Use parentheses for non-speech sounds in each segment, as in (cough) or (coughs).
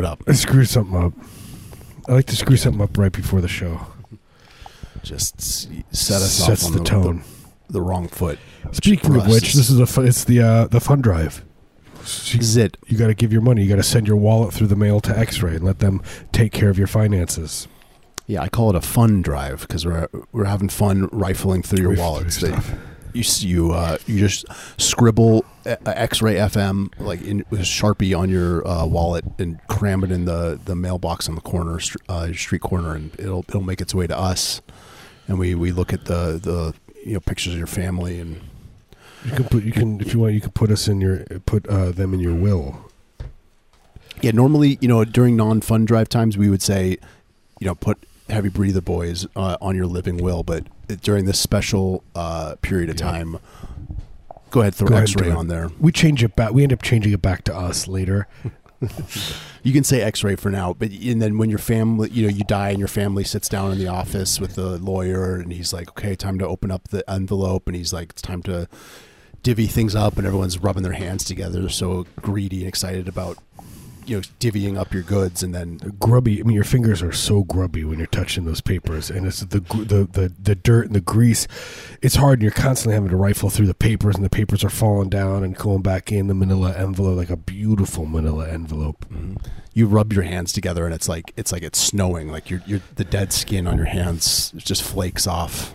it up? I screwed something up. I like to screw something up right before the show. Just s- set us Sets off on the tone. the, the wrong foot. Speaking of which, this is a fu- it's the uh, the fund drive. So you, is it. you got to give your money. You got to send your wallet through the mail to X-Ray and let them take care of your finances. Yeah, I call it a fun drive because we're we're having fun rifling through your Rifle wallets. They- stuff. You you uh, you just scribble uh, X-ray FM like in with a sharpie on your uh, wallet and cram it in the, the mailbox on the corner uh, street corner, and it'll it'll make its way to us. And we, we look at the, the you know pictures of your family and You can put you can if you want you can put us in your put uh, them in your will. yeah normally you know during non-fun drive times we would say you know put heavy breather boys uh, on your living will, but during this special uh, period of Yeah. time, go ahead throw Go X-ray it. on there. We change it back. We end up changing it back to us later. (laughs) (laughs) You can say X-ray for now, but and then when your family, you know, you die and your family sits down in the office with the lawyer, and he's like, "Okay, time to open up the envelope," and he's like, "It's time to divvy things up," and everyone's rubbing their hands together, so greedy and excited about you know divvying up your goods, and then grubby. I mean, your fingers are so grubby when you're touching those papers, and it's the the the, the dirt and the grease. It's hard, and you're constantly having to rifle through the papers, and the papers are falling down and going back in the Manila envelope, like a beautiful Manila envelope. Mm-hmm. you rub your hands together, and it's like it's like it's snowing, like you're, you're the dead skin on your hands just flakes off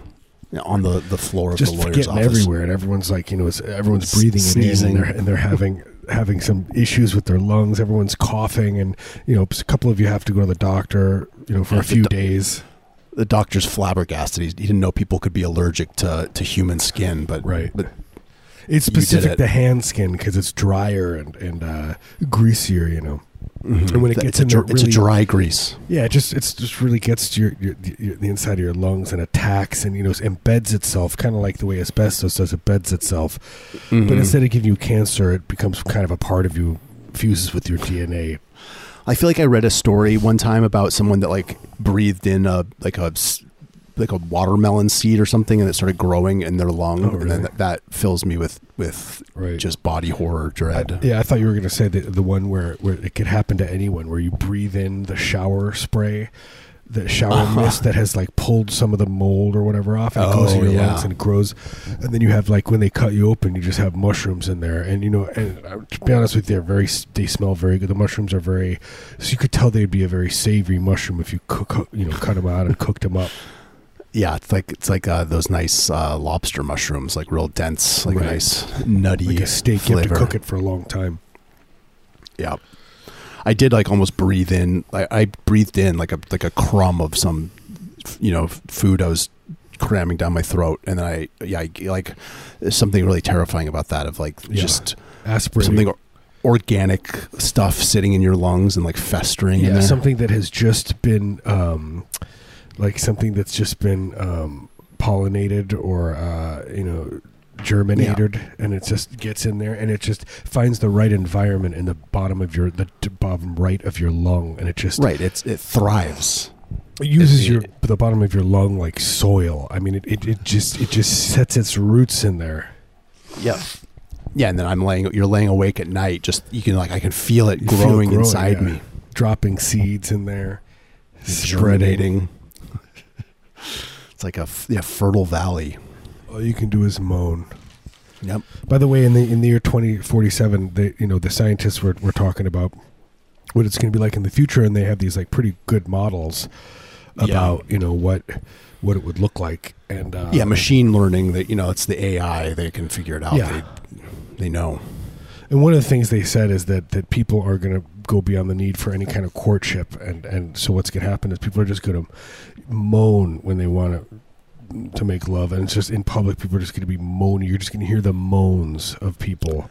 on the the floor of Just the lawyer's office. everywhere, and everyone's like, you know, everyone's breathing Sneezing. and they're, and they're having having some issues with their lungs. Everyone's coughing, and you know, a couple of you have to go to the doctor, you know, for Yeah, a few doc- days. the doctor's flabbergasted. He, he didn't know people could be allergic to, to human skin, but Right. But It's specific it. to hand skin because it's drier and and uh, greasier, you know. And when it gets it's, in a, there dr- it's a dry grease. Yeah, it just it's just really gets to your, your, your the inside of your lungs and attacks and you know embeds itself, kind of like the way asbestos does. It beds itself, Mm-hmm. but instead of giving you cancer, it becomes kind of a part of you, fuses with your DNA. I feel like I read a story one time about someone that like breathed in a like a like a watermelon seed or something, and it started growing in their lung, Oh, and then really? that, fills me with with Right. just body horror dread. Yeah, I thought you were going to say the the one where where it could happen to anyone, where you breathe in the shower spray. The shower Uh-huh. mist that has like pulled some of the mold or whatever off, and it goes Oh, in your yeah. lungs and it grows. And then you have like when they cut you open, you just have mushrooms in there, and you know, and uh, to be honest with you, they're very they smell very good. The mushrooms are very, so you could tell they'd be a very savory mushroom if you cook, you know, cut them out and cooked them up. Yeah, it's like it's like uh, those nice uh, lobster mushrooms, like real dense, like Right. nice nutty Like a steak, you have to cook it for a long time. Yeah. I did like almost breathe in. I, I breathed in like a like a crumb of some, you know, food I was cramming down my throat, and then I yeah I, like something really terrifying about that of like Yeah. just Aspirating. something or- organic stuff sitting in your lungs and like festering in yeah, something that has just been um, like something that's just been um, pollinated or uh, you know germinated and it just gets in there and it just finds the right environment in the bottom of your the bottom right of your lung and it just right. It's it thrives. it uses It- your the bottom of your lung like soil i mean it, it, it just it just sets its roots in there Yeah. Yeah, and then I'm laying. You're laying awake at night. Just you can like I can feel it You feel growing, growing, inside yeah. me, dropping seeds in there germinating. It's like a yeah fertile valley. all you can do is moan Yep. By the way, in the in the year twenty forty seven, they you know the scientists were were talking about what it's going to be like in the future, and they have these like pretty good models Yeah. about you know what what it would look like, and uh, yeah, machine learning. That you know, it's the AI. They can figure it out. Yeah. They, they know. And one of the things they said is that that people are going to go beyond the need for any kind of courtship, and and so what's going to happen is people are just going to moan when they want to to make love, and it's just in public. People are just going to be moaning. You're just going to hear the moans of people.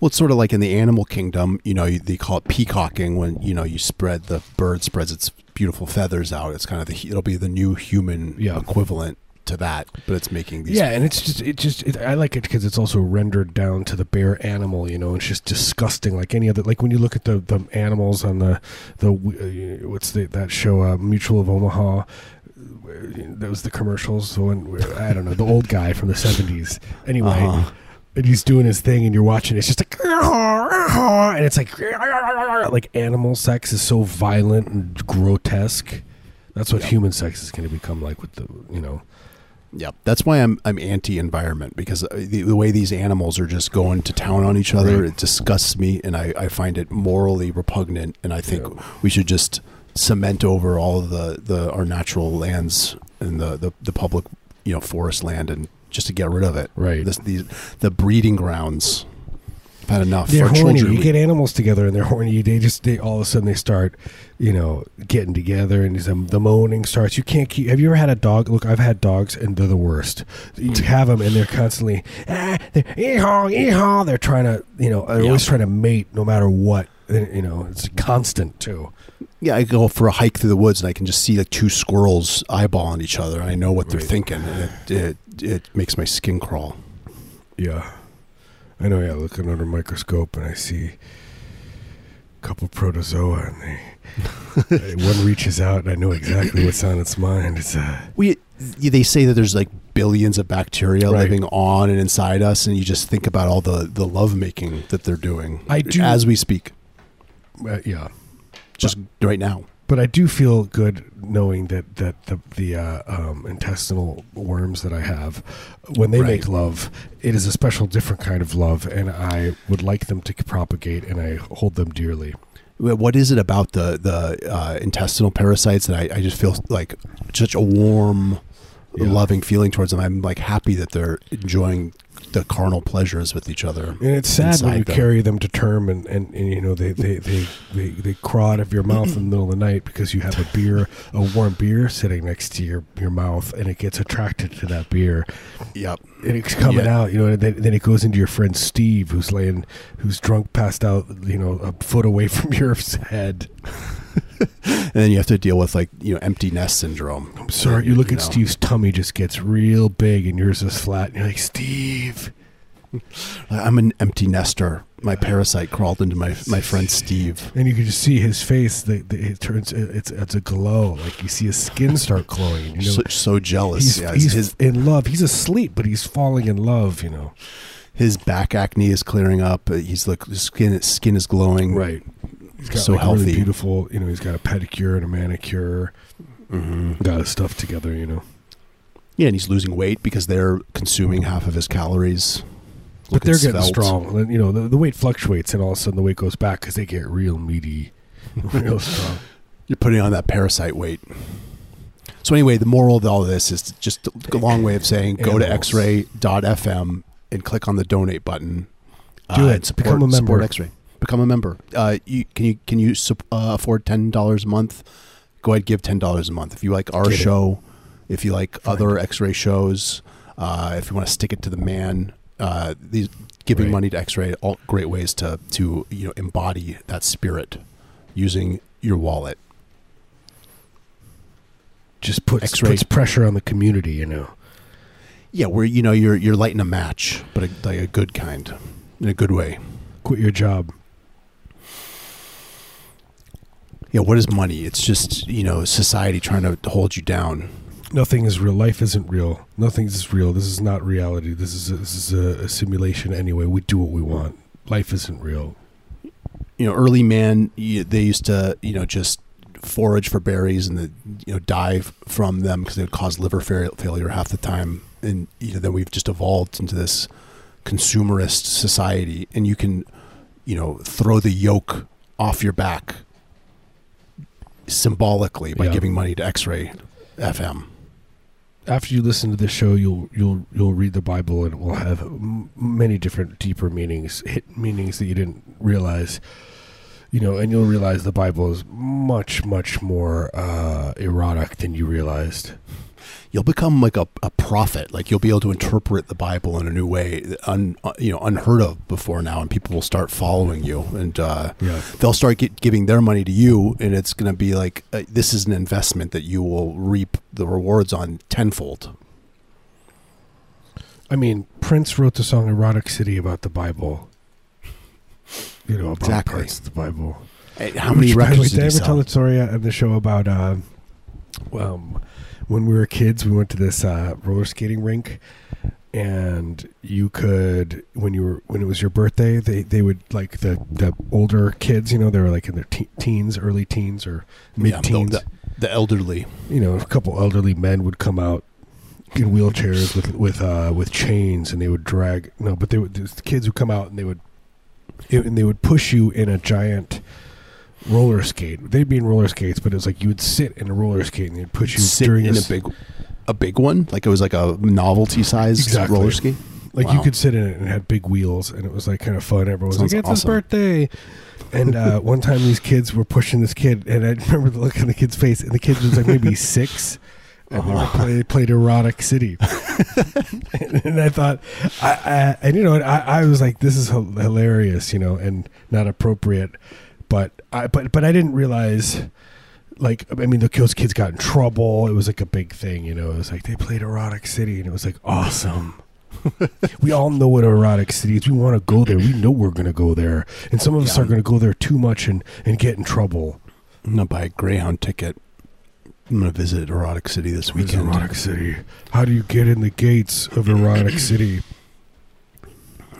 Well, it's sort of like in the animal kingdom. You know, they call it peacocking when you know you spread the bird spreads its beautiful feathers out. It's kind of the it'll be the new human Yeah. equivalent to that, but it's making these. Yeah, and it's just it just it, I like it because it's also rendered down to the bare animal. You know, it's just disgusting. Like any other, like when you look at the the animals on the the uh, what's the that show uh, Mutual of Omaha. That was the commercials. The one I don't know the old guy from the seventies. Anyway, Uh-huh. and he's doing his thing, and you're watching. It's just like, and it's like, like animal sex is so violent and grotesque. That's what human sex is going to become like with the, you know. Yep, that's why I'm I'm anti-environment because uh, the, the way these animals are just going to town on each other, Right. it disgusts me, and I, I find it morally repugnant. And I think Yeah. we should just cement over all of the, the our natural lands and the, the, the public you know forest land, and just to get rid of it. Right. This, these the breeding grounds. I've had enough. They're horny. children- You get animals together and they're horny. They just they all of a sudden they start, you know, getting together and the, the moaning starts. You can't keep. Have you ever had a dog? Look, I've had dogs and they're the worst. You have them and they're constantly ah, they're eehaw eehaw. They're trying to, you know, they're Yeah. always trying to mate no matter what. You know, it's constant too. Yeah, I go for a hike through the woods and I can just see like two squirrels eyeballing each other, and I know what they're Right. thinking, and it, it it makes my skin crawl. Yeah, I know. Yeah, looking under a microscope and I see couple protozoa and they one reaches out and I know exactly what's on its mind. It's uh, We they say that there's like billions of bacteria Right. living on and inside us, and you just think about all the the love making that they're doing. I do- as we speak, uh, yeah. just right now. But I do feel good knowing that that the the uh, um, intestinal worms that I have, when they Right. make love, it is a special, different kind of love, and I would like them to propagate, and I hold them dearly. What is it about the the uh, intestinal parasites that I, I just feel like such a warm, Yeah. loving feeling towards them? I'm like happy that they're enjoying the carnal pleasures with each other. And it's sad when you them. carry them to term, and, and, and you know they they, they, they they crawl out of your mouth in the middle of the night because you have a beer, a warm beer sitting next to your, your mouth, and it gets attracted to that beer. Yep. and it's coming Yeah. out, you know, and then, then it goes into your friend Steve, who's laying, who's drunk, passed out, you know, a foot away (laughs) from your head. (laughs) And then you have to deal with like you know empty nest syndrome. I'm sorry, you look at know. Steve's tummy just gets real big, and yours is flat, and you're like, Steve. (laughs) I'm an empty nester. My parasite crawled into my my friend Steve. And you can just see his face. The, the, it turns. It's it's a glow. Like you see his skin start glowing. You know, so, so jealous. he's, yeah, he's his in love. He's asleep, but he's falling in love. You know, his back acne is clearing up. He's like his skin his skin is glowing. right? He's got So like a really healthy. beautiful. You know, he's got a pedicure and a manicure. hmm Got his stuff together. You know. Yeah, and he's losing weight because they're consuming half of his calories. But they're getting svelte. strong. You know, the, the weight fluctuates, and all of a sudden the weight goes back because they get real meaty, (laughs) real strong. You're putting on that parasite weight. So anyway, the moral of all this is just a long way of saying go to xray.fm and click on the donate button. Do uh, it. Support, Become a member. Support X-ray. Become a member. Uh, you, can you can you uh, afford ten dollars a month? Go ahead, give ten dollars a month. If you like our Get it. show, if you like Find other X-ray shows, uh, if you want to stick it to the man, uh, these giving Right. money to X-ray, all great ways to to you know embody that spirit using your wallet. Just puts, X-ray. puts pressure on the community, you know. Yeah, where you know you're you're lighting a match, but a, like a good kind, in a good way. Quit your job. Yeah, what is money? It's just you know society trying to hold you down. Nothing is real. Life isn't real. Nothing is real. This is not reality. This is a, this is a, a simulation anyway. We do what we want. Life isn't real. You know, early man, you, they used to you know just forage for berries and the, you know die from them because they would cause liver fail- failure half the time. And you know then we've just evolved into this consumerist society, and you can you know throw the yoke off your back symbolically by Yeah. giving money to X-Ray FM. After you listen to this show, you'll you'll you'll read the Bible and it will have m- many different deeper meanings, hidden meanings that you didn't realize. You know, and you'll realize the Bible is much much more uh, erotic than you realized. You'll become like a, a prophet like you'll be able to interpret the bible in a new way un, uh, you know unheard of before now and people will start following you and uh, Yeah. they'll start get, giving their money to you and it's going to be like uh, this is an investment that you will reap the rewards on tenfold I mean, Prince wrote the song "Erotic City" about the Bible. You know, about Exactly. parts of the Bible. How many Which, by the way, records Did did I ever tell the story on the show about uh, um, when we were kids? We went to this uh, roller skating rink and you could when you were when it was your birthday, they they would like the the older kids, you know, they were like in their te- teens, early teens or mid Yeah, teens. the, the elderly. you know, a couple elderly men would come out in wheelchairs with with uh, with chains, and they would drag. No, but they would. The kids would come out and they would, and they would push you in a giant roller skate. They'd be in roller skates, but it was like you would sit in a roller skate and they'd push you sit during in this, a big, a big one. Like it was like a novelty size Exactly. roller skate. like you Wow. could sit in it and it had big wheels, and it was like kind of fun. Everyone was Sounds like, "It's his awesome. birthday." And uh, (laughs) one time, these kids were pushing this kid, and I (laughs) remember the look on the kid's face. And the kid was like maybe (laughs) six, and they, were Uh-huh. play, played Erotic City. and I thought, I, I and you know, I, I was like, this is hil- hilarious, you know, and not appropriate. But I, but but I didn't realize. Like I mean, the those kids got in trouble. It was like a big thing, you know. It was like they played Erotic City, and it was like awesome. (laughs) we all know what Erotic City is. We want to go there. We know we're going to go there, and some of us are going to go there too much and and get in trouble. I'm gonna buy a Greyhound ticket. I'm gonna visit Erotic City this weekend. Erotic City. How do you get in the gates of Erotic City?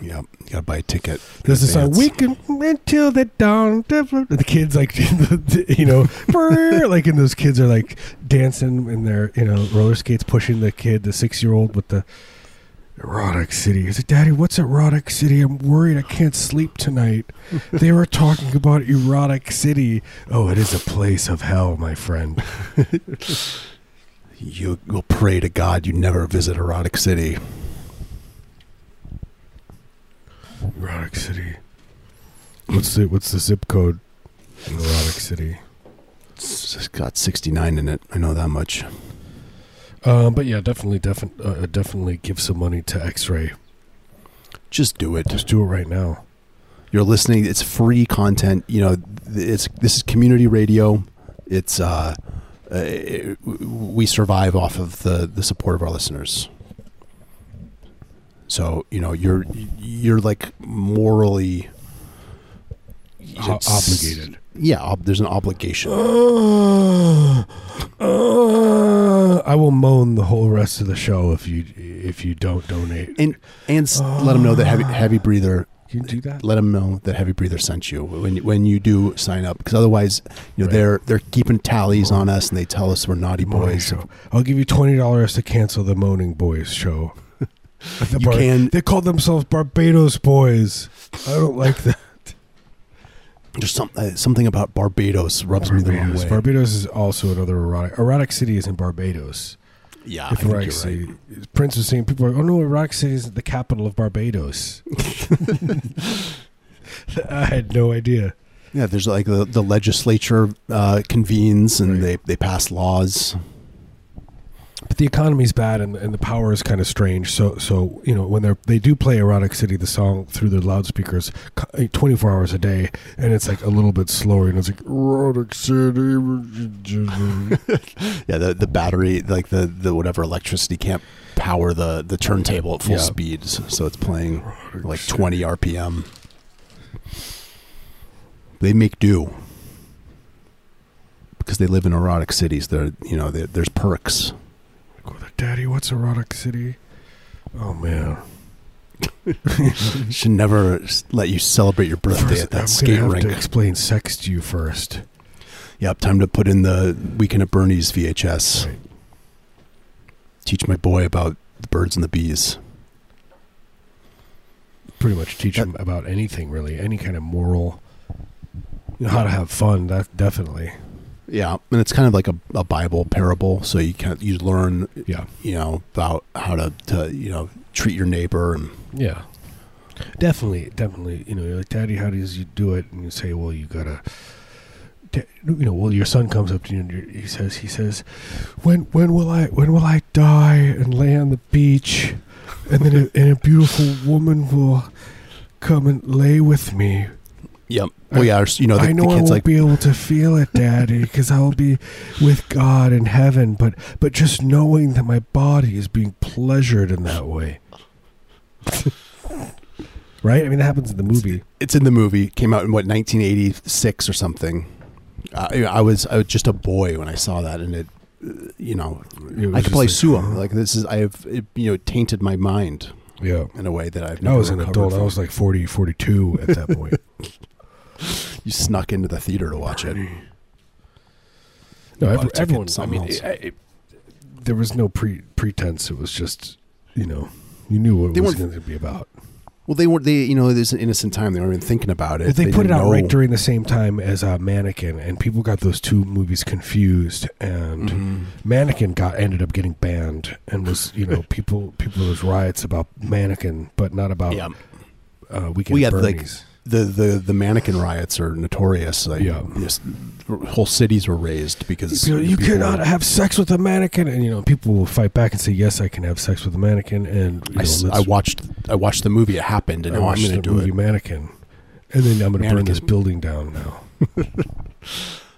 Yeah, you gotta buy a ticket. There's uh, a song. We can until the dawn. The kids like, (laughs) you know, like, and those kids are like dancing in their, you know, roller skates, pushing the kid, the six year old with the erotic city. Is it, Daddy? What's erotic city? I'm worried. I can't sleep tonight. (laughs) they were talking about erotic city. Oh, it is a place of hell, my friend. (laughs) You will pray to God you never visit Erotic City. Erotic city. What's the What's the zip code in erotic city? It's got 69 in it. I know that much. Um, but yeah, definitely, definitely, uh, definitely give some money to X-Ray. Just do it. Just do it right now. You're listening. It's free content. You know, it's this is community radio. It's uh, uh it- we survive off of the the support of our listeners. So you know, you're you're like morally O- obligated. Yeah, ob- there's an obligation. Uh, (sighs) uh, I will moan the whole rest of the show if you if you don't donate. and and s let them know that heavy heavy breather. Can you do that? Let them know that heavy breather sent you when you- when you do sign up because otherwise, you know Right. they're they're keeping tallies on us and they tell us we're naughty boys. I'll give you twenty dollars to cancel the Moaning Boys show. The You can- They call themselves Barbados Boys. I don't like that. There's some, uh, something about Barbados rubs me the wrong Barbados. way. Barbados is also another erotic. Erotic City is in Barbados. yeah, I if think you're city, right. Prince was saying, people are, oh no, erotic city is the capital of Barbados. (laughs) I had no idea. Yeah, there's like the, the legislature uh, convenes and Right. they, they pass laws. But the economy's bad and, and the power is kind of strange. So so you know when they they do play Erotic City the song through their loudspeakers eh, twenty four hours a day, and it's like a little bit slower, and it's like Erotic City. (laughs) Yeah, the, the battery, like the, the whatever electricity can't power the, the turntable at full Yeah. speeds. So it's playing like 20 RPM. They make do because they live in erotic cities. There, you know, there- there's perks. Daddy, what's Erotic City? Oh man, Should never let you celebrate your birthday First, at that I'm skate have rink. to explain sex to you first. Yep, time to put in the Weekend at Bernie's VHS. Right. Teach my boy about the birds and the bees. Pretty much teach him about anything really, any kind of moral, you know, how to have fun. That definitely, Yeah, and it's kind of like a, a Bible parable, so you can you learn, yeah. you know, about how to, to you know treat your neighbor and Yeah, definitely, definitely. You know, you're like, Daddy, how does you do it? And you say, well, you gotta, you know, well, your son comes up to you and he says, he says, when when will I when will I die and lay on the beach, and then a, and a beautiful woman will come and lay with me. Yep. Well, yeah, you know, the, I know the I won't like be able to feel it, Daddy, because I'll be with God in heaven. But but just knowing that my body is being pleasured in that way, (laughs) right? I mean, that happens in the movie. it's in the movie. It Came out in what 1986 or something. I, I was I was just a boy when I saw that, and it uh, you know, It I could play like, Suam. Like this is, I have, it, you know, tainted my mind Yeah. in a way that I've I was an adult. I was like 40, 42 at that point. (laughs) (laughs) you snuck into the theater to watch it. No, You every, everyone. I mean, else. it, it, there was no pre pretense. It was just, you know, you knew what They it was weren't- going to be about. Well, they weren't. They, you know, there's an innocent time. They weren't even thinking about it. Well, they, put it out know. right during the same time as uh, Mannequin, and people got those two movies confused. And Mhm. Mannequin got ended up getting banned, and was you know people people there was riots about Mannequin, but not about Yeah, uh, Weekend We at had, like, Bernie's. The the the mannequin riots are notorious. Like, Yeah. just, whole cities were razed because you, you cannot have sex with a mannequin, and you know people will fight back and say, "Yes, I can have sex with a mannequin." And I, know, I watched I watched the movie. It happened, and I now I'm watched going to the do movie it. Mannequin, and then I'm going to burn this building down now. (laughs)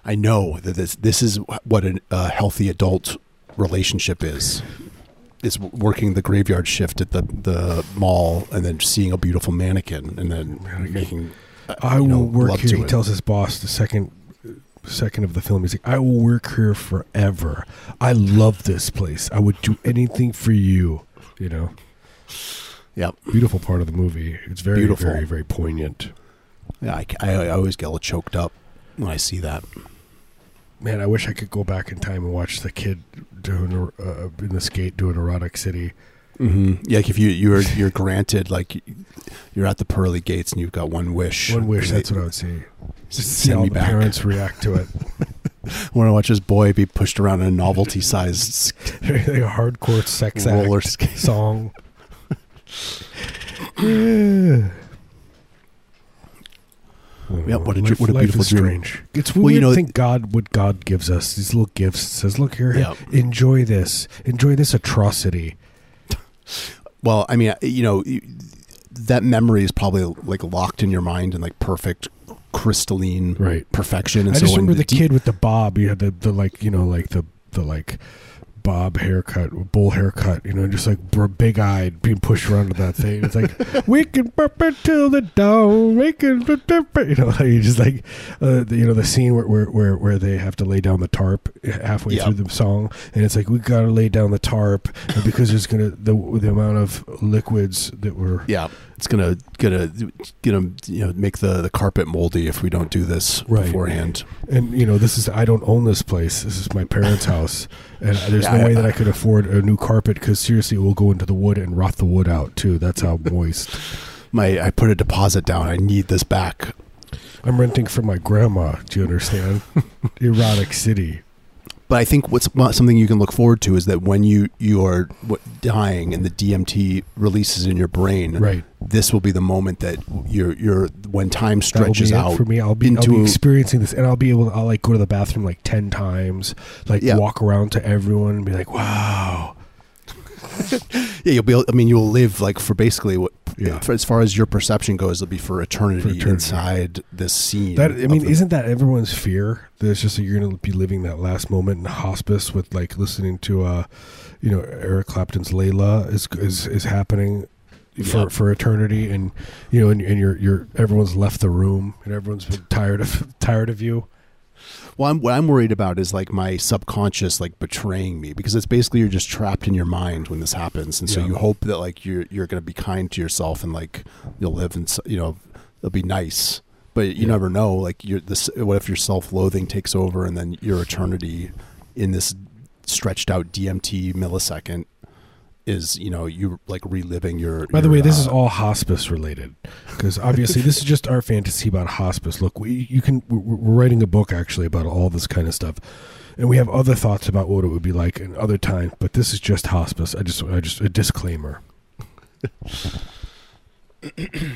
I know that this this is what a uh, healthy adult relationship is. Is working the graveyard shift at the the mall and then seeing a beautiful mannequin and then Mannequin. making. uh, I will know, work here. He it. tells his boss the second second of the film. He's like, "I will work here forever. I love this place. I would do anything for you." You know, Yep. beautiful part of the movie. It's very, Beautiful. very, very poignant. Yeah, I, I, I always get a little choked up when I see that. Man, I wish I could go back in time and watch the kid doing uh, in the skate doing erotic city. Mm-hmm. Yeah, like if you you're you're granted like you're at the pearly gates and you've got one wish. One wish. That's they- what I would see. Just see how me the back. parents react to it. I want to watch this boy be pushed around in a novelty-sized (laughs) like a hardcore sex act roller skate. song. yeah. (laughs) (laughs) Yeah, what a life, what a life beautiful dream. strange. It's Well, weird you know- think God, what God gives us, these little gifts. Says, "Look here, Yeah. enjoy this, enjoy this atrocity." (laughs) Well, I mean, you know, that memory is probably like locked in your mind in like perfect crystalline Right. perfection. And I so just remember the deep- kid with the bob. You had the, the like, you know, like the the like bob haircut, bull haircut. You know, just like big eyed, being pushed around to that thing. It's like (laughs) we can burp it till the dawn. We can, burp it," you know, like you just like, uh, the, you know, the scene where, where where where they have to lay down the tarp halfway Yeah. through the song, and it's like we got to lay down the tarp because there's gonna the the amount of liquids that were yeah, it's gonna gonna gonna you know make the the carpet moldy if we don't do this Right. beforehand. And you know, this is I don't own this place. This is my parents' (laughs) house, and there's Yeah, no way that I could afford a new carpet because seriously, it will go into the wood and rot the wood out too. That's how (laughs) moist. My I put a deposit down. I need this back. I'm renting from my grandma. Do you understand? (laughs) Erotic City. But I think what's something you can look forward to is that when you you are dying and the DMT releases in your brain, Right. this will be the moment that you're you're when time stretches out for me. I'll be, I'll into be experiencing this, and I'll be able. to I'll like go to the bathroom like ten times, like Yeah. walk around to everyone and be like, "Wow." (laughs) Yeah, you'll be. able- I mean, you'll live like for basically what, Yeah. for, as far as your perception goes, it'll be for eternity, For eternity. inside this scene. That I mean, the- isn't that everyone's fear? That it's just that you're going to be living that last moment in hospice with like listening to, uh, you know, Eric Clapton's "Layla" is is is happening for for eternity, and you know, and, and you're you're everyone's left the room, and everyone's been tired of (laughs) tired of you. Well, I'm, what I'm worried about is like my subconscious like betraying me because it's basically you're just trapped in your mind when this happens, and so Yeah. you hope that like you're you're going to be kind to yourself and like you'll live and you know it'll be nice, but you Yeah. never know. Like you're this. What if your self-loathing takes over and then your eternity in this stretched out DMT millisecond is you know you like reliving your. By the your, way, this uh, is all hospice related because obviously this is just our fantasy about hospice. Look, we you can we're, writing a book actually about all this kind of stuff, and we have other thoughts about what it would be like in other times. But this is just hospice. I just I just a disclaimer (clears throat) because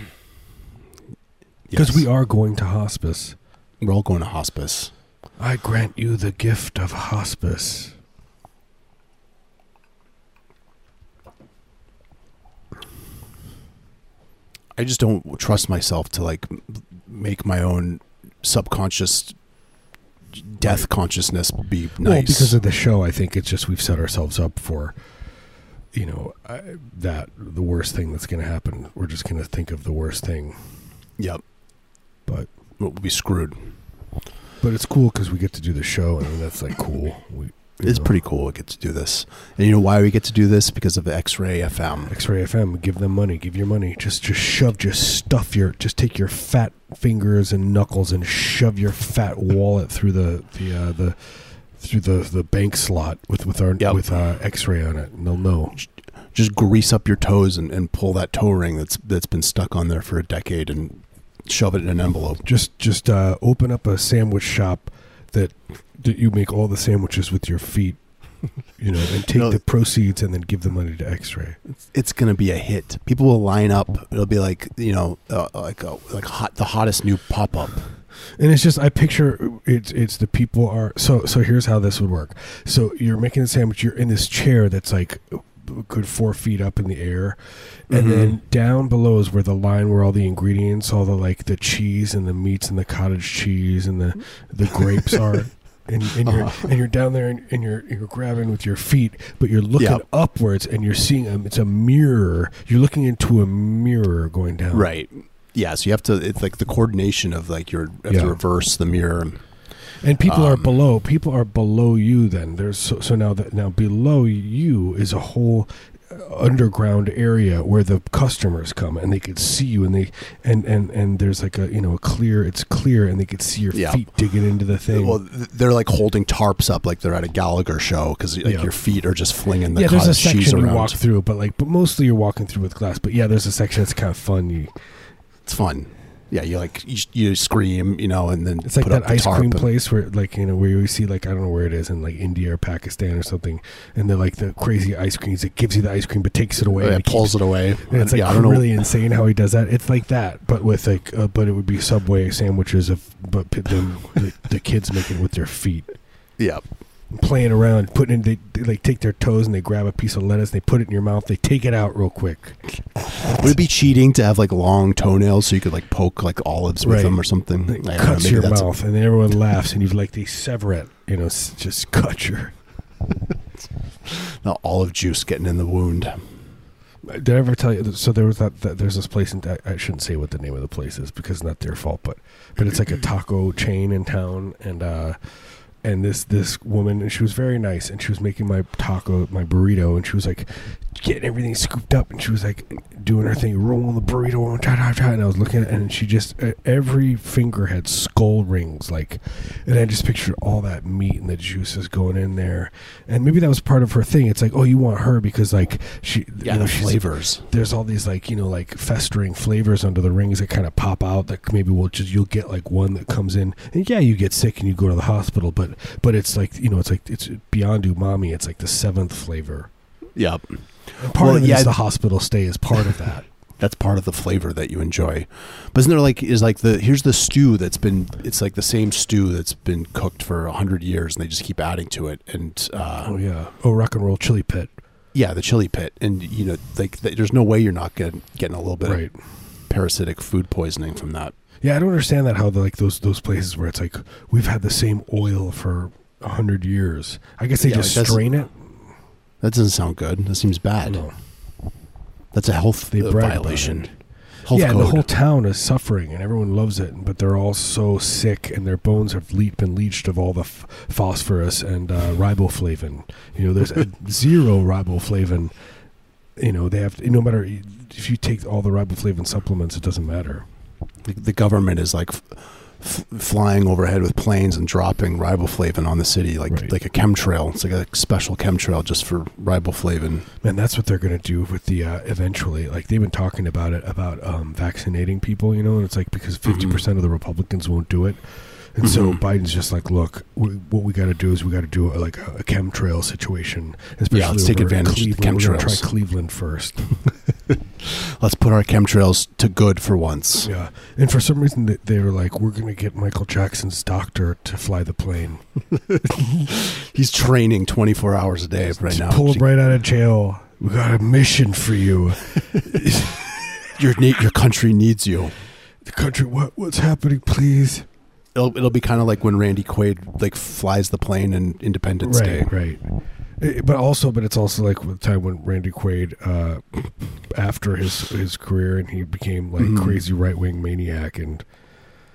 yes. we are going to hospice. we're all going to hospice. I grant you the gift of hospice. I just don't trust myself to like make my own subconscious death Right. consciousness be nice. Well, because of the show, I think it's just we've set ourselves up for, you know, I, that the worst thing that's going to happen. We're just going to think of the worst thing, yep, but we'll be screwed. but it's cool because we get to do the show, and that's like cool. We It's know. pretty cool. We get to do this, and you know why we get to do this because of X-Ray FM. X-Ray FM, give them money, give your money. Just just shove, just stuff your, just take your fat fingers and knuckles and shove your fat wallet through the the uh, the through the the bank slot with with our Yep. with uh, X-ray on it, and they'll know. Just grease up your toes and, and pull that toe ring that's that's been stuck on there for a decade and shove it in an envelope. Just just uh, open up a sandwich shop that that you make all the sandwiches with your feet. You know, and take know- the proceeds and then give the money to X-ray. It's gonna be a hit. People will line up. It'll be like you know, uh, like a, like hot the hottest new pop up. And it's just I picture it's it's the people are so so here's how this would work. So you're making a sandwich. You're in this chair that's like a good four feet up in the air, and Mhm. then down below is where the line where all the ingredients, all the like the cheese and the meats and the cottage cheese and the the grapes are. (laughs) And, and you're Uh-huh. and you're down there and, and you're you're grabbing with your feet, but you're looking Yep. upwards and you're seeing um, it's a mirror. You're looking into a mirror going down. Right. Yeah. So you have to. It's like the coordination of like your. You have Yeah. to reverse the mirror. And people are Um, below. People are below you. Then there's so, so now that now below you is a whole underground area where the customers come and they could see you and they and and and there's like a you know a clear. It's clear and they could see your Yeah. feet digging into the thing. Well, they're like holding tarps up like they're at a Gallagher show because like Yeah. your feet are just flinging the yeah, there's a section you around. walk through, but like, but mostly you're walking through with glass. But yeah, there's a section that's kind of fun. You, It's fun. Yeah, you like you, you scream, you know, and then it's like that ice cream place where, like, you know, where you see, like, I don't know where it is in like India or Pakistan or something, and they're like the crazy ice creams. It gives you the ice cream, but takes it away. Yeah, and pulls keeps- it away. And it's like yeah, I don't know. really insane how he does that. It's like that, but with like, uh, but it would be Subway sandwiches of, but them the, the kids make it with their feet, Yeah, playing around, putting in. They, they like take their toes and they grab a piece of lettuce, they put it in your mouth, they take it out real quick. would it be cheating to have like long toenails so you could like poke like olives with Right. them or something? It I don't know, cuts your mouth, and then everyone laughs, and you like they sever it. You know, just (laughs) cut your. The olive juice getting in the wound. Did I ever tell you? So there was that, that. There's this place, and I, I shouldn't say what the name of the place is because it's not their fault. But but it's like a taco chain in town, and uh, and this this woman, and she was very nice, and she was making my taco, my burrito, and she was like getting everything scooped up, and she was like doing her thing, rolling the burrito, and ta ta ta. And I was looking at, it, and she just every finger had skull rings, like, and I just pictured all that meat and the juices going in there, and maybe that was part of her thing. It's like, oh, you want her because like she, Yeah, you know, the she's- flavors. there's all these like you know like festering flavors under the rings that kind of pop out that maybe we'll just you'll get like one that comes in and yeah you get sick and you go to the hospital but but it's like you know it's like it's beyond umami it's like the seventh flavor Yep, and part Well, of yeah, the hospital stay is part of that. (laughs) That's part of the flavor that you enjoy. But isn't there like is like the here's the stew that's been it's like the same stew that's been cooked for a hundred years and they just keep adding to it and uh, oh yeah. Oh rock and roll chili pit. Yeah the chili pit. And you know like th- there's no way you're not getting getting a little bit right. of parasitic food poisoning from that. yeah i don't understand that how the, like those those places where it's like we've had the same oil for a hundred years. I guess they Yeah, just strain it That doesn't sound good. That seems bad. No. That's a health They uh, brag violation. Health yeah, code. the whole town is suffering, and everyone loves it, but they're all so sick, and their bones have le- been leached of all the f- phosphorus and uh, riboflavin. You know, there's (laughs) zero riboflavin. You know, they have no matter if you take all the riboflavin supplements, it doesn't matter. the, the government is like f- f- flying overhead with planes and dropping riboflavin on the city like Right. like a chemtrail. It's like a special chemtrail just for riboflavin. And that's what they're going to do with the uh, eventually. Like they've been talking about it about um, vaccinating people, you know, and it's like because 50% of the Republicans won't do it. And so Mhm. Biden's just like, look, we, what we got to do is we got to do a, like a, a chemtrail situation. Especially Yeah, let's take advantage of the Cleveland. We're try. Cleveland first. (laughs) (laughs) Let's put our chemtrails to good for once. yeah. And for some reason, they, they were like, we're going to get Michael Jackson's doctor to fly the plane. (laughs) He's training 24 hours a day right now. Pull him right out of jail. We got a mission for you. (laughs) Your your country needs you. The country, what what's happening, please? It'll, it'll be kind of like when Randy Quaid like flies the plane in Independence Day. right, right. Eh, But also, but it's also like the time when Randy Quaid, uh, (coughs) after his his career, and he became like Mhm. crazy right wing maniac, and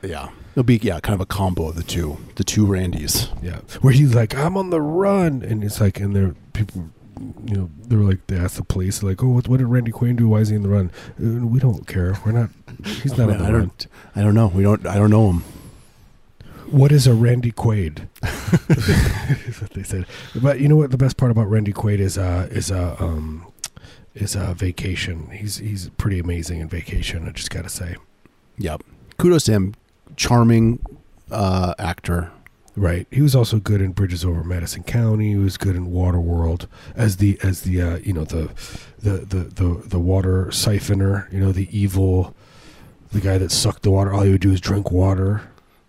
Yeah, it'll be yeah, kind of a combo of the two, the two Randys. Yeah, where he's like, "I'm on the run," and it's like, and there people, you know, they were like, they asked the police, like, "Oh, what, what did Randy Quaid do? Why is he in the run?" Uh, we don't care. We're not. He's not I, on the I run. don't, I don't know. We don't. I don't know him. What is a Randy Quaid? (laughs) is what they said. But you know what? The best part about Randy Quaid is uh is uh um is uh vacation. He's he's pretty amazing in vacation. I just gotta say. Yep. Kudos to him. Charming uh, actor. Right. He was also good in Bridges Over Madison County. He was good in Waterworld as the as the uh, you know the, the the the the water siphoner. You know the evil, the guy that sucked the water. All he would do is drink water.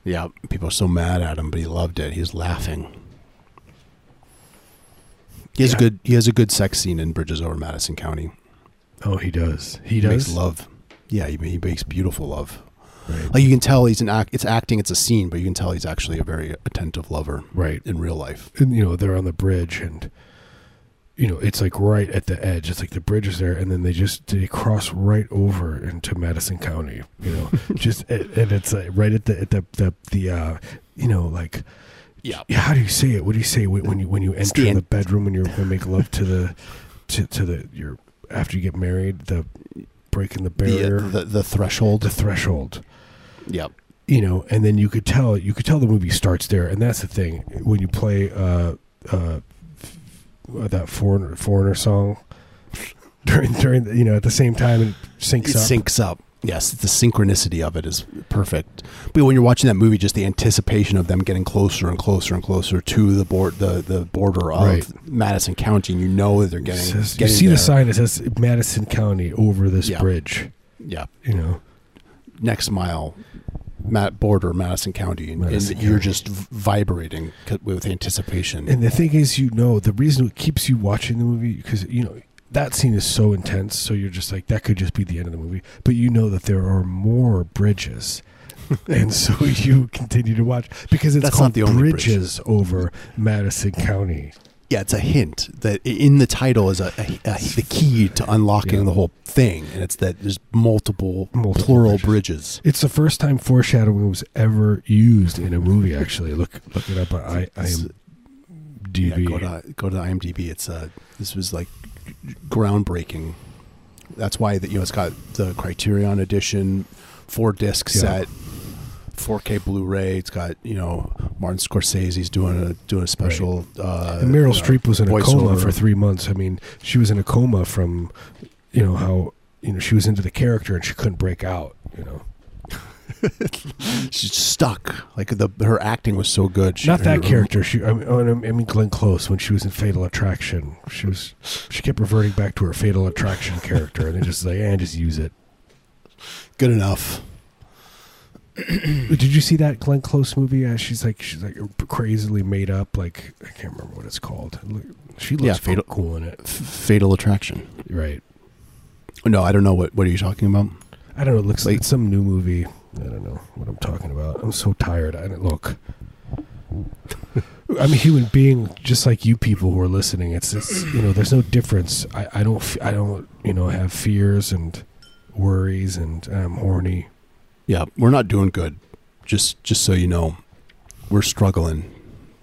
Yeah, people are so mad at him, but he loved it. He's laughing. He has Yeah. a good. He has a good sex scene in Bridges over Madison County. Oh, he does. He He does. makes love. Yeah, he, he makes beautiful love. Right. Like you can tell he's an act. It's acting. It's a scene, but you can tell he's actually a very attentive lover right. in real life. and you know they're on the bridge and you know it's like right at the edge it's like the bridge is there and then they just they cross right over into madison county you know (laughs) just and it's uh, right at the at the the, the uh you know like Yeah. yeah, how do you say it what do you say when when you when you enter Stand- the bedroom when you're gonna make love to the (laughs) to, to the your after you get married the breaking the The, barrier uh, the the threshold. the threshold Yep. you know, and then you could tell you could tell the movie starts there, and that's the thing when you play uh, uh, Uh, that foreigner foreigner song (laughs) during during the, you know at the same time it syncs It up. syncs up. Yes, the synchronicity of it is perfect. But when you're watching that movie, just the anticipation of them getting closer and closer and closer to the board, the, the border of Right. Madison County, and you know that they're getting. says- you see there. the sign that says Madison County over this Yeah. bridge. Yeah, You know, next mile, Mat border Madison County, and, Madison and you're County. just vibrating with anticipation. and the thing is, you know, the reason it keeps you watching the movie because you know that scene is so intense. So you're just like that could just be the end of the movie, but you know that there are more bridges. (laughs) and so you continue to watch because it's That's called not the only bridge. bridges over Madison County. Yeah, it's a hint that in the title is a, a, a the key to unlocking Yeah. the whole thing, and it's that there's multiple, Multiple plural bridges. bridges. It's the first time foreshadowing was ever used in a movie. Actually, look look it up on I I am Yeah, go to go to IMDb. It's uh this was like groundbreaking. That's why that you know it's got the Criterion edition, four disc Yeah. set, 4K Blu-ray. It's got you know Martin Scorsese's doing a doing a special. Uh, and Meryl uh, Streep was in a coma voiceover. for three months. I mean, she was in a coma from, you know how you know she was into the character and she couldn't break out. You know, (laughs) She's stuck. Like the her acting was so good. She, not her- that character. She I mean, oh, I mean Glenn Close when she was in Fatal Attraction. She was she kept reverting back to her Fatal Attraction character, and they just like and just use it. Good enough. (clears throat) Did you see that Glenn Close movie? Uh, she's like she's like crazily made up. Like I can't remember what it's called. She looks Yeah, Fatal- cool in it, Fatal Attraction. right? No, I don't know what. What are you talking about? I don't know. It looks like Like- some new movie. I don't know what I'm talking about. I'm so tired. I don't look. I'm a human being, just like you people who are listening. It's, it's you know, there's no difference. I, I don't I don't you know have fears and worries and I'm horny. Yeah, we're not doing good. Just just so you know, we're struggling,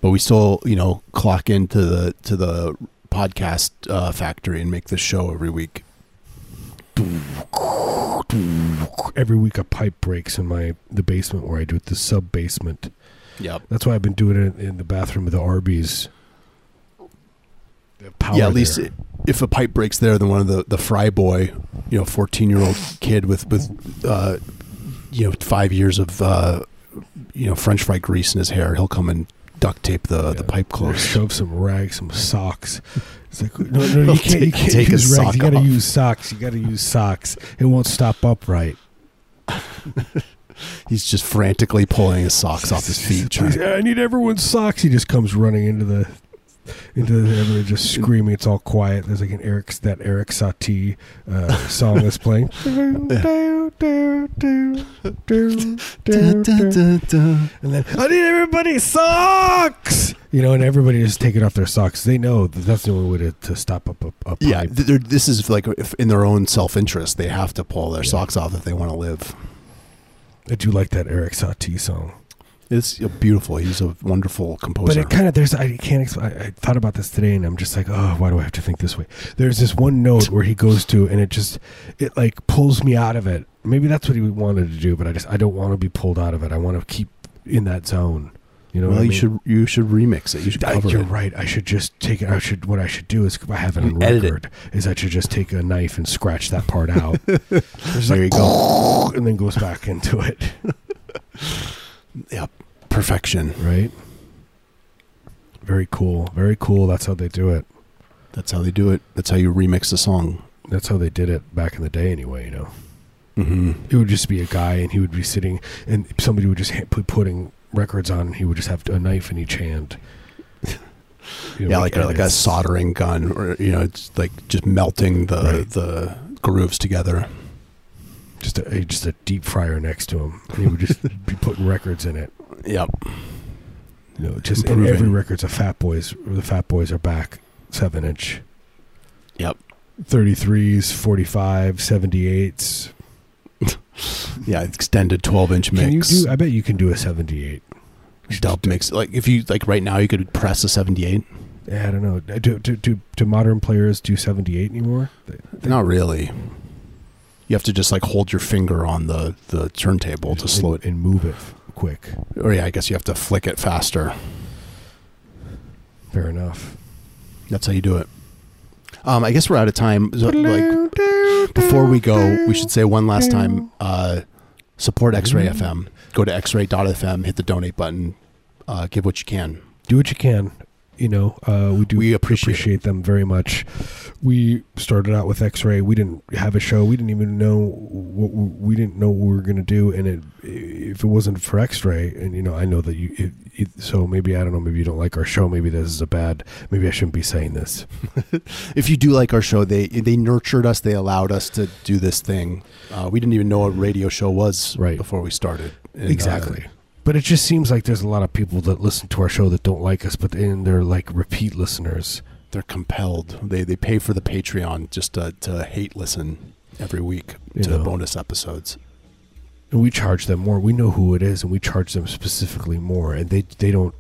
but we still you know clock into the to the podcast uh, factory and make this show every week. Every week a pipe breaks in my the basement where I do it, the sub basement. Yep. That's why I've been doing it in the bathroom of the Arby's. Power yeah, at least it, if a pipe breaks there, then one of the the fry boy, you know, fourteen year old kid with with uh, you know five years of uh, you know French fry grease in his hair, he'll come and duct tape the the pipe closed. (laughs) Shove some rags, some socks. It's like no, no, (laughs) you can't. You take- can't take use rags. You got to use socks. You got to use socks. It won't stop upright. (laughs) He's just frantically pulling his socks off his feet. Trying- I need everyone's socks. He just comes running into the into the everyone just screaming. It's all quiet. There's like an Eric that Eric Satie uh, song that's playing. And then I need everybody's socks. You know, and everybody is taking off their socks. They know that that's the only way to, to stop up a. Yeah, this is like if in their own self interest, they have to pull their Yeah. socks off if they want to live. I do like that Eric Satie song. It's beautiful. He's a wonderful composer. But it kind of there's I can't explain. I, I thought about this today, and I'm just like, oh, why do I have to think this way? There's this one note where he goes to, and it just it like pulls me out of it. Maybe that's what he wanted to do, but I just I don't want to be pulled out of it. I want to keep in that zone. You know, well, what I you mean? should you should remix it. You should I- cover you're it. right. I should just take it. I should. What I should do is, I have it on You edit it. record, is I should just take a knife and scratch that part out. (laughs) There like, you go. (laughs) and then goes back into it. (laughs) Yeah, perfection. Right. Very cool. Very cool. That's how they do it. That's how they do it. That's how you remix a song. That's how they did it back in the day, anyway. You know, Mm-hmm. it would just be a guy, and he would be sitting, and somebody would just put putting records on, and he would just have a knife in each hand. You know, yeah, like a, like a soldering gun, or you know, it's like just melting the Right. the grooves together. Just a just a deep fryer next to him, and he would just (laughs) be putting records in it. Yep. You know, just and every record's a Fat Boys. The Fat Boys are back, seven inch, Yep. 33s, 45, 78s. (laughs) Yeah, extended twelve inch mix. Can you do? I bet you can do a 78. dub mix? Like if you like right now, you could press a seventy eight. Yeah, I don't know. Uh, do, do, do, do modern players do 78 anymore? They- Not really. You have to just like hold your finger on the the turntable to slow it. and move it quick. Or yeah, I guess you have to flick it faster. Fair enough. That's how you do it. Um, I guess we're out of time. So, like before we go, we should say one last time: uh, support X-Ray FM. Go to X-Ray.fm, hit the donate button, uh, give what you can. do what you can. You know, uh, we do We appreciate it. them very much. We started out with X-ray. We didn't have a show. We didn't even know what we, we didn't know what we were going to do. And it, if it wasn't for X-ray, and you know, I know that you. It, it, so maybe I don't know. Maybe you don't like our show. Maybe this is a bad. Maybe I shouldn't be saying this. (laughs) If you do like our show, they they nurtured us. They allowed us to do this thing. Uh, we didn't even know what a radio show was Right. before we started. And, uh, exactly. But it just seems like there's a lot of people that listen to our show that don't like us, but and they're like repeat listeners. they're compelled. They they pay for the Patreon just to, to hate listen every week You to know. bonus episodes. and we charge them more. We know who it is, and we charge them specifically more, and they they don't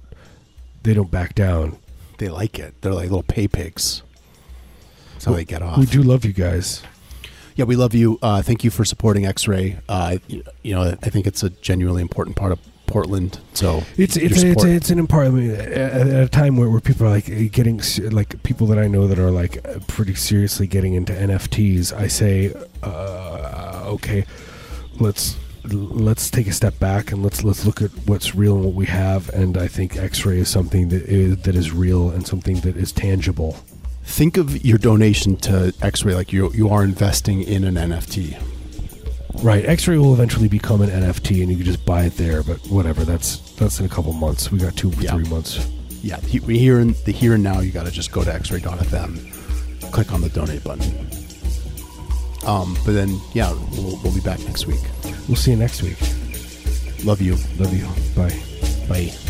they don't back down. They like it. They're like little pay pigs. That's how they get off. We do love you guys. Yeah, we love you. Uh, thank you for supporting X-Ray. Uh, you, you know, I think it's a genuinely important part of Portland. So It's it's a, it's, a, it's an important. At, at a time where, where people are like getting like people that I know that are like uh, pretty seriously getting into NFTs. I say, uh, okay, let's let's take a step back and let's let's look at what's real and what we have. And I think X-ray is something that is that is real and something that is tangible. think of your donation to X-Ray like you you are investing in an NFT. Right, X-ray will eventually become an NFT, and you can just buy it there. But whatever, that's that's in a couple months. We got two, Yeah. three months. Yeah, he, here in the here and now. You got to just go to X-Ray.fm, click on the donate button. Um, but then yeah, we'll, we'll be back next week. We'll see you next week. Love you. Love you. Bye. Bye.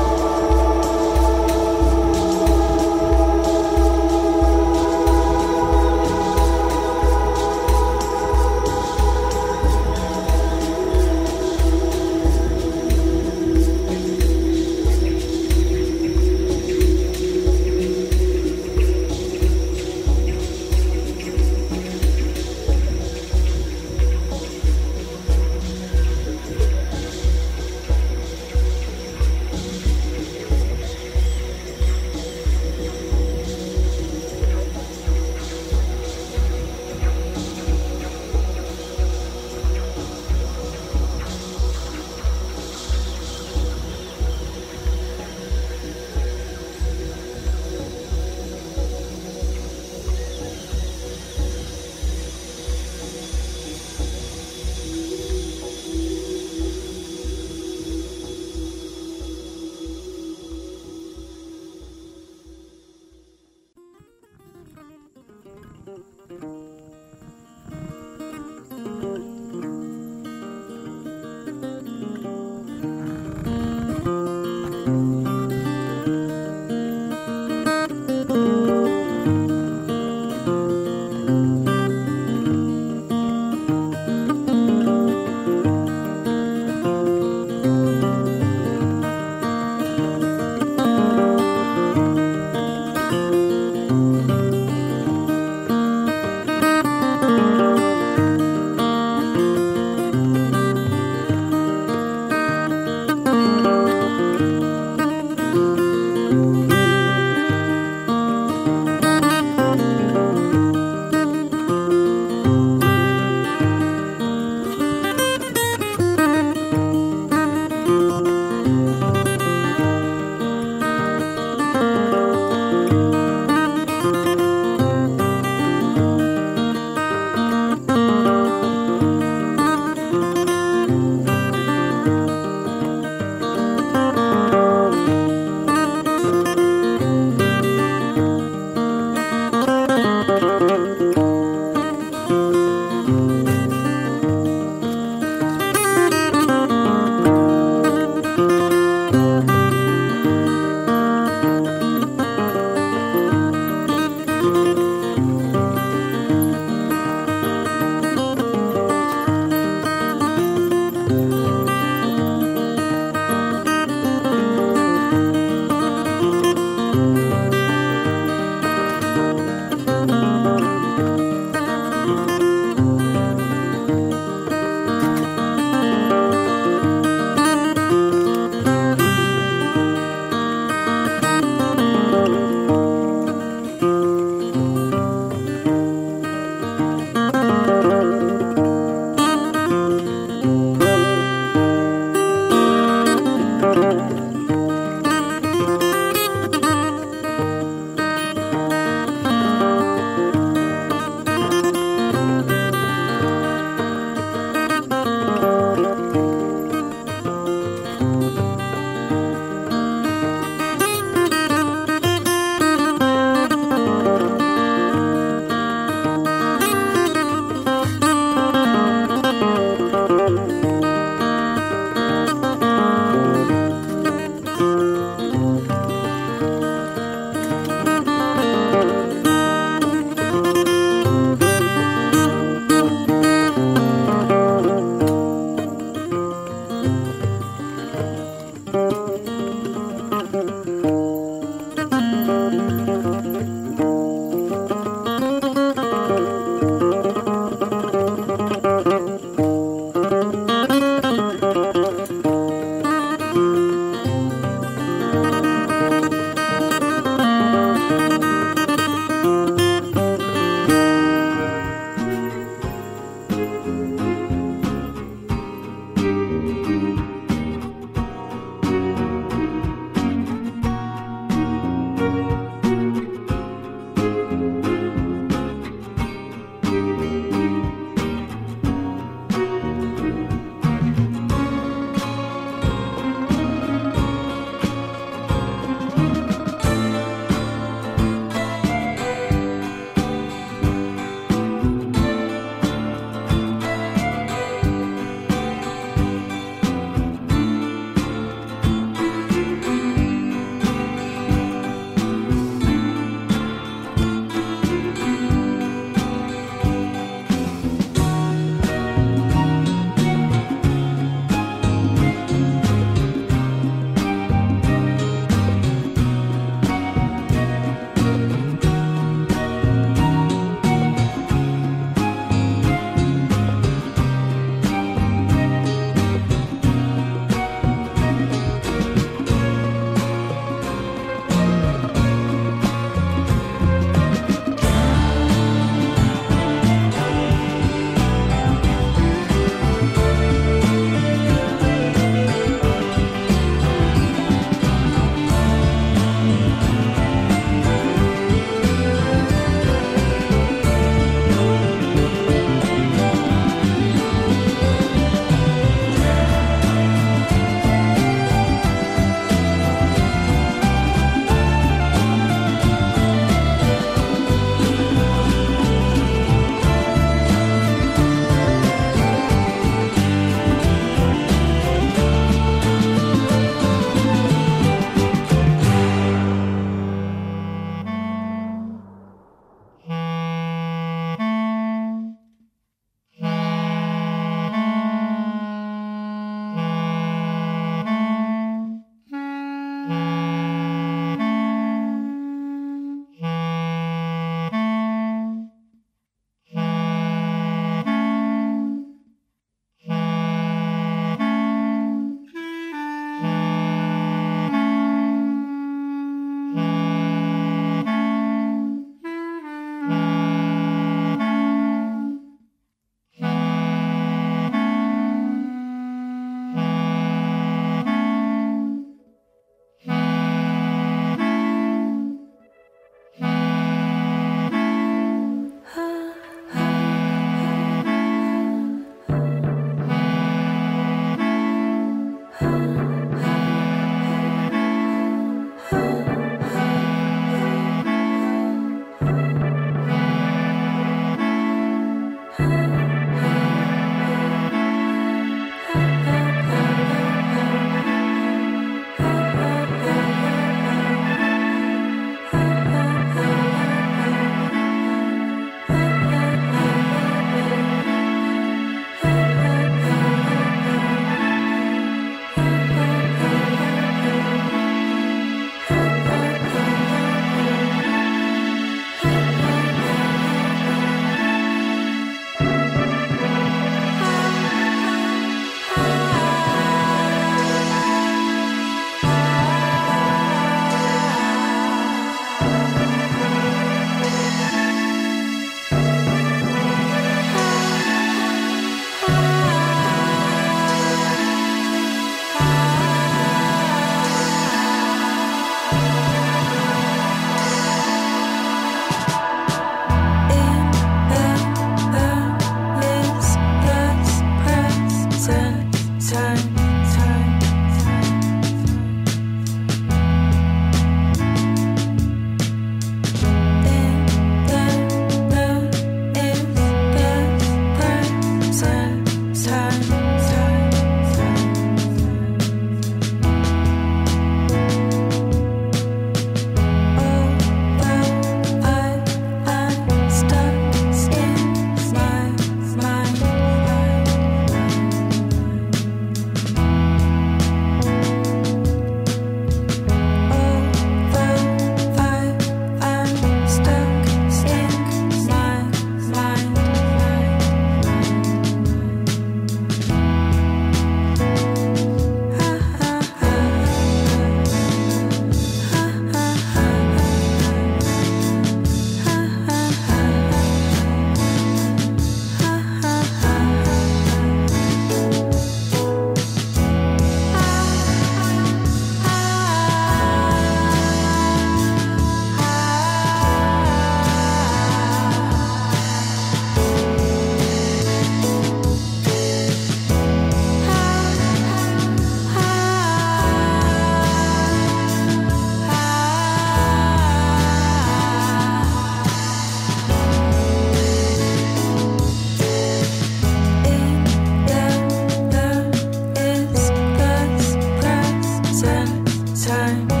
time.